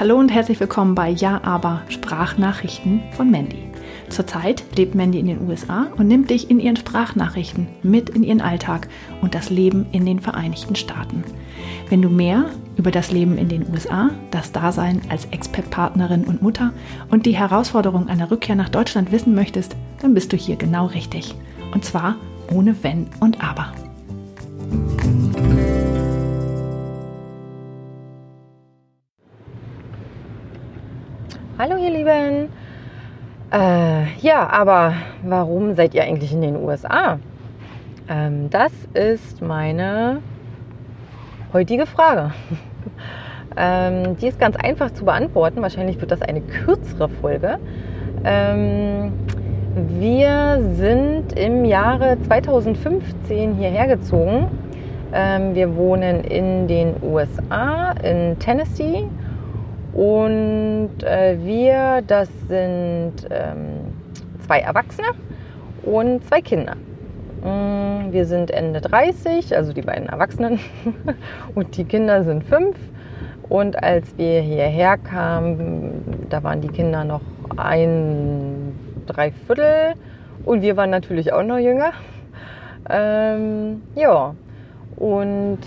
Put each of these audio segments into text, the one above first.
Hallo und herzlich willkommen bei Ja, aber Sprachnachrichten von Mandy. Zurzeit lebt Mandy in den USA und nimmt dich in ihren Sprachnachrichten mit in ihren Alltag und das Leben in den Vereinigten Staaten. Wenn du mehr über das Leben in den USA, das Dasein als Expat-Partnerin und Mutter und die Herausforderung einer Rückkehr nach Deutschland wissen möchtest, dann bist du hier genau richtig. Und zwar ohne Wenn und Aber. Hallo ihr Lieben. Äh, ja, aber warum seid ihr eigentlich in den USA? Ähm, das ist meine heutige Frage. ähm, die ist ganz einfach zu beantworten. Wahrscheinlich wird das eine kürzere Folge. Ähm, wir sind im Jahre 2015 hierher gezogen. Ähm, wir wohnen in den USA, in Tennessee und äh, wir, das sind ähm, zwei Erwachsene und zwei Kinder. Mm, wir sind Ende 30, also die beiden Erwachsenen, und die Kinder sind fünf. Und als wir hierher kamen, da waren die Kinder noch ein Dreiviertel und wir waren natürlich auch noch jünger. Ähm, ja, und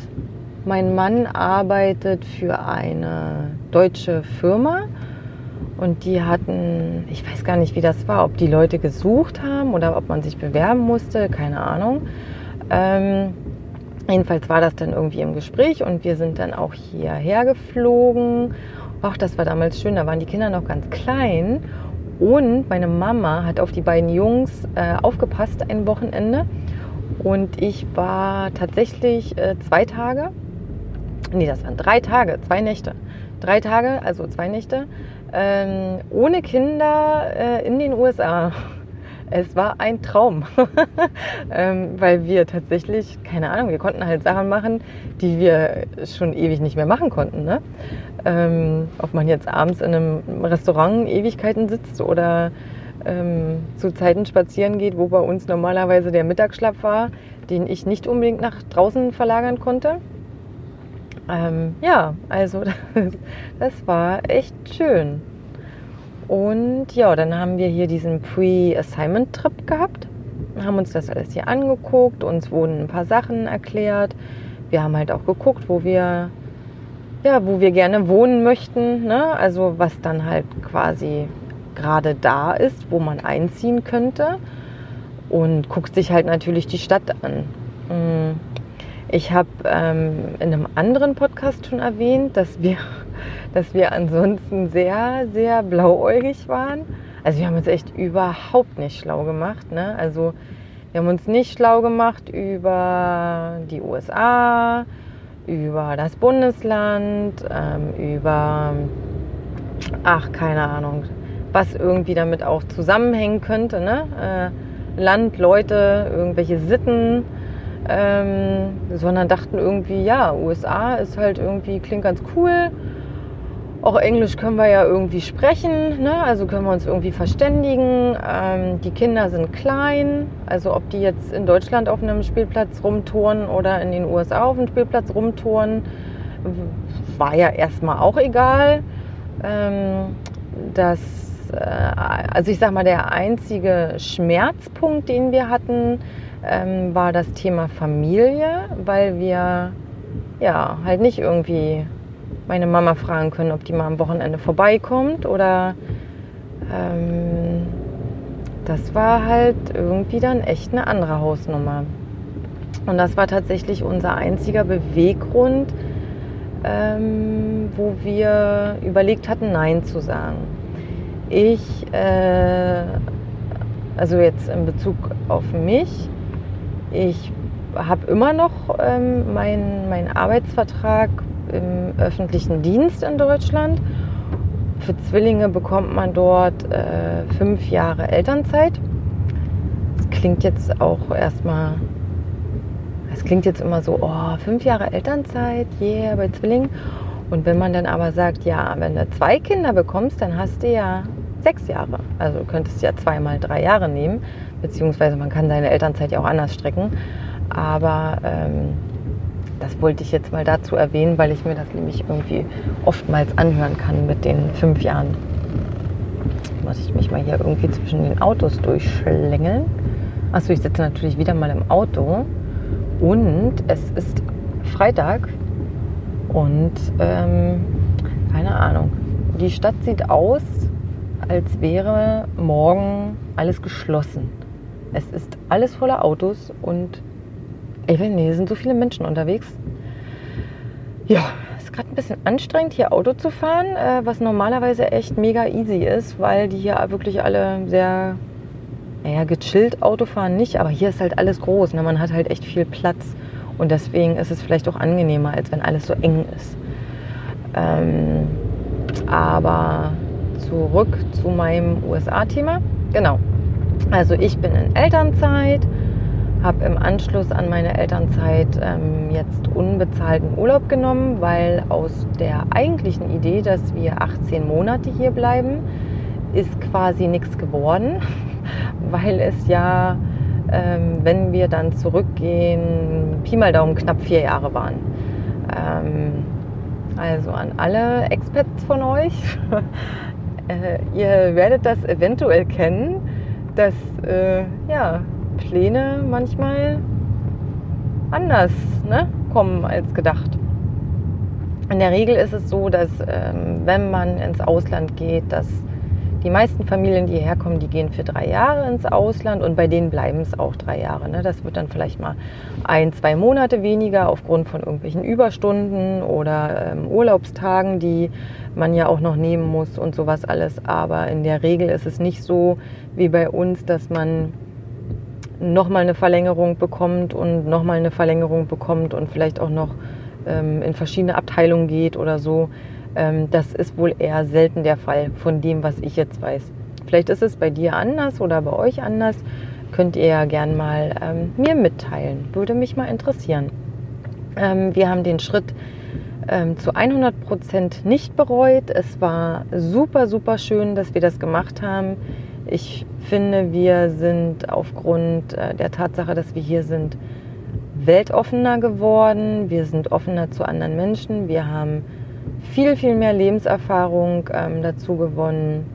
mein Mann arbeitet für eine deutsche Firma und die hatten, ich weiß gar nicht, wie das war, ob die Leute gesucht haben oder ob man sich bewerben musste, keine Ahnung. Ähm, jedenfalls war das dann irgendwie im Gespräch und wir sind dann auch hierher geflogen. Ach, das war damals schön, da waren die Kinder noch ganz klein und meine Mama hat auf die beiden Jungs äh, aufgepasst ein Wochenende und ich war tatsächlich äh, zwei Tage nee, das waren drei Tage, zwei Nächte. Drei Tage, also zwei Nächte, ähm, ohne Kinder äh, in den USA. Es war ein Traum, ähm, weil wir tatsächlich, keine Ahnung, wir konnten halt Sachen machen, die wir schon ewig nicht mehr machen konnten. Ne? Ähm, ob man jetzt abends in einem Restaurant Ewigkeiten sitzt oder ähm, zu Zeiten spazieren geht, wo bei uns normalerweise der Mittagsschlaf war, den ich nicht unbedingt nach draußen verlagern konnte ähm, ja, also das, das war echt schön. Und ja, dann haben wir hier diesen Pre-Assignment-Trip gehabt, haben uns das alles hier angeguckt, uns wurden ein paar Sachen erklärt. Wir haben halt auch geguckt, wo wir, ja, wo wir gerne wohnen möchten, ne? also was dann halt quasi gerade da ist, wo man einziehen könnte und guckt sich halt natürlich die Stadt an. Mhm ich habe ähm, in einem anderen Podcast schon erwähnt, dass wir, dass wir ansonsten sehr, sehr blauäugig waren. Also wir haben uns echt überhaupt nicht schlau gemacht. Ne? Also wir haben uns nicht schlau gemacht über die USA, über das Bundesland, ähm, über, ach, keine Ahnung, was irgendwie damit auch zusammenhängen könnte. Ne? Äh, Land, Leute, irgendwelche Sitten ähm, sondern dachten irgendwie, ja, USA ist halt irgendwie, klingt ganz cool. Auch Englisch können wir ja irgendwie sprechen, ne? also können wir uns irgendwie verständigen. Ähm, die Kinder sind klein, also ob die jetzt in Deutschland auf einem Spielplatz rumtouren oder in den USA auf einem Spielplatz rumtouren, war ja erstmal auch egal. Ähm, das, äh, also ich sag mal, der einzige Schmerzpunkt, den wir hatten, ähm, war das Thema Familie, weil wir ja halt nicht irgendwie meine Mama fragen können, ob die mal am Wochenende vorbeikommt oder ähm, das war halt irgendwie dann echt eine andere Hausnummer. Und das war tatsächlich unser einziger Beweggrund, ähm, wo wir überlegt hatten, Nein zu sagen. Ich, äh, also jetzt in Bezug auf mich, ich habe immer noch ähm, meinen mein Arbeitsvertrag im öffentlichen Dienst in Deutschland. Für Zwillinge bekommt man dort äh, fünf Jahre Elternzeit. Das klingt jetzt auch erstmal, es klingt jetzt immer so, oh, fünf Jahre Elternzeit, yeah, bei Zwillingen. Und wenn man dann aber sagt, ja, wenn du zwei Kinder bekommst, dann hast du ja sechs Jahre. Also du könntest ja zweimal drei Jahre nehmen beziehungsweise man kann seine Elternzeit ja auch anders strecken. Aber ähm, das wollte ich jetzt mal dazu erwähnen, weil ich mir das nämlich irgendwie oftmals anhören kann mit den fünf Jahren. Muss ich mich mal hier irgendwie zwischen den Autos durchschlängeln. Achso, ich sitze natürlich wieder mal im Auto und es ist Freitag und ähm, keine Ahnung. Die Stadt sieht aus, als wäre morgen alles geschlossen. Es ist alles voller Autos und weiß nicht, sind so viele Menschen unterwegs. Ja, es ist gerade ein bisschen anstrengend, hier Auto zu fahren, äh, was normalerweise echt mega easy ist, weil die hier wirklich alle sehr, naja, gechillt Auto fahren nicht, aber hier ist halt alles groß. Ne? Man hat halt echt viel Platz und deswegen ist es vielleicht auch angenehmer, als wenn alles so eng ist. Ähm, aber zurück zu meinem USA-Thema. Genau. Also ich bin in Elternzeit, habe im Anschluss an meine Elternzeit ähm, jetzt unbezahlten Urlaub genommen, weil aus der eigentlichen Idee, dass wir 18 Monate hier bleiben, ist quasi nichts geworden, weil es ja, ähm, wenn wir dann zurückgehen, Pi mal Daumen knapp vier Jahre waren. Ähm, also an alle Expats von euch, äh, ihr werdet das eventuell kennen, dass äh, ja, Pläne manchmal anders ne, kommen als gedacht. In der Regel ist es so, dass ähm, wenn man ins Ausland geht, dass die meisten Familien, die hierher kommen, die gehen für drei Jahre ins Ausland und bei denen bleiben es auch drei Jahre. Ne? Das wird dann vielleicht mal ein, zwei Monate weniger aufgrund von irgendwelchen Überstunden oder ähm, Urlaubstagen, die man ja auch noch nehmen muss und sowas alles. Aber in der Regel ist es nicht so wie bei uns, dass man nochmal eine Verlängerung bekommt und nochmal eine Verlängerung bekommt und vielleicht auch noch ähm, in verschiedene Abteilungen geht oder so. Ähm, das ist wohl eher selten der Fall von dem, was ich jetzt weiß. Vielleicht ist es bei dir anders oder bei euch anders. Könnt ihr ja gern mal ähm, mir mitteilen. Würde mich mal interessieren. Ähm, wir haben den Schritt ähm, zu 100 Prozent nicht bereut. Es war super, super schön, dass wir das gemacht haben. Ich finde, wir sind aufgrund äh, der Tatsache, dass wir hier sind, weltoffener geworden. Wir sind offener zu anderen Menschen. Wir haben viel, viel mehr Lebenserfahrung ähm, dazu gewonnen.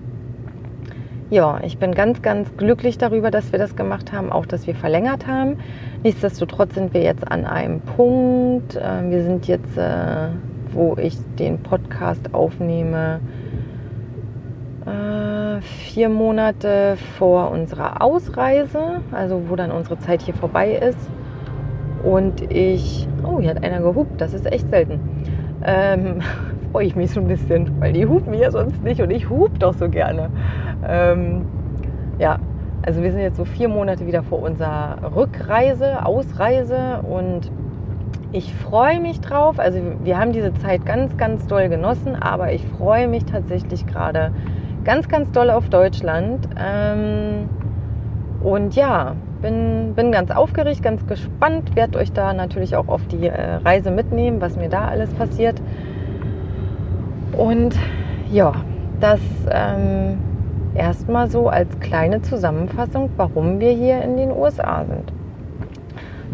Ja, ich bin ganz, ganz glücklich darüber, dass wir das gemacht haben, auch dass wir verlängert haben. Nichtsdestotrotz sind wir jetzt an einem Punkt. Äh, wir sind jetzt, äh, wo ich den Podcast aufnehme, äh, vier Monate vor unserer Ausreise, also wo dann unsere Zeit hier vorbei ist. Und ich, oh, hier hat einer gehupt, das ist echt selten. Ähm, freue ich mich so ein bisschen, weil die hupen ja sonst nicht und ich hub doch so gerne. Ähm, ja, also wir sind jetzt so vier Monate wieder vor unserer Rückreise, Ausreise und ich freue mich drauf. Also wir haben diese Zeit ganz, ganz doll genossen, aber ich freue mich tatsächlich gerade ganz, ganz doll auf Deutschland. Ähm, und ja, bin, bin ganz aufgeregt, ganz gespannt, werde euch da natürlich auch auf die äh, Reise mitnehmen, was mir da alles passiert. Und ja, das ähm, erstmal so als kleine Zusammenfassung, warum wir hier in den USA sind.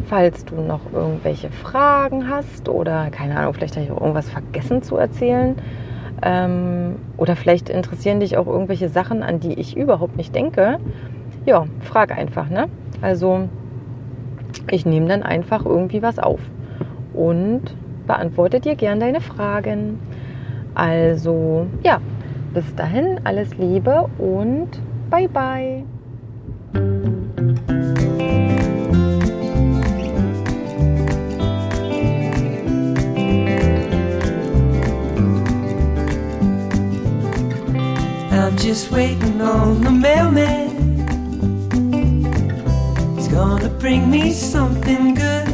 Falls du noch irgendwelche Fragen hast oder keine Ahnung, vielleicht habe ich auch irgendwas vergessen zu erzählen ähm, oder vielleicht interessieren dich auch irgendwelche Sachen, an die ich überhaupt nicht denke, ja, frag einfach. Ne? Also ich nehme dann einfach irgendwie was auf und beantworte dir gern deine Fragen. Also ja, bis dahin alles Liebe und bye bye. I'm just waiting on the mailman. Gonna bring me something good.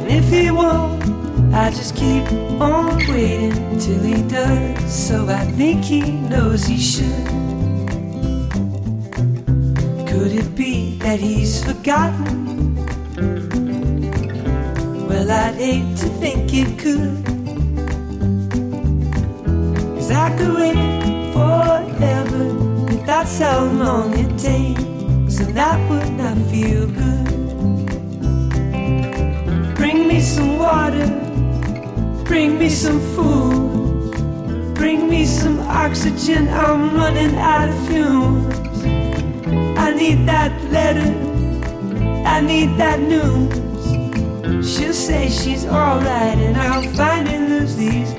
And if he won't, I just keep on waiting till he does. So I think he knows he should. Could it be that he's forgotten? Well, I'd hate to think it could. Cause I could wait forever if that's how long it takes, and that would not feel good. Bring me some water, bring me some food, bring me some oxygen. I'm running out of fumes. I need that letter, I need that news. She'll say she's alright, and I'll finally lose these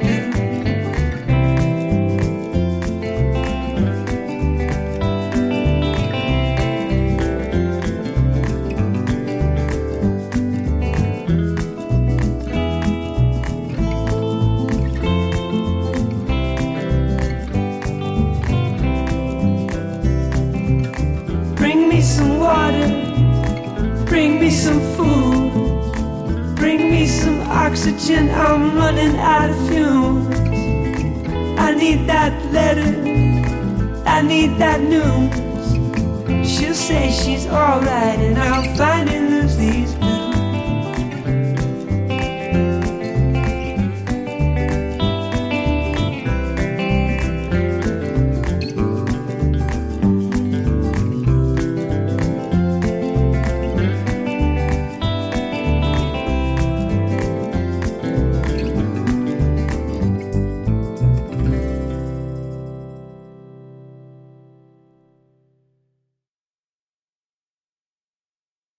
oxygen. I'm running out of fumes. I need that letter, I need that news. She'll say she's alright, and I'll finally lose these blues.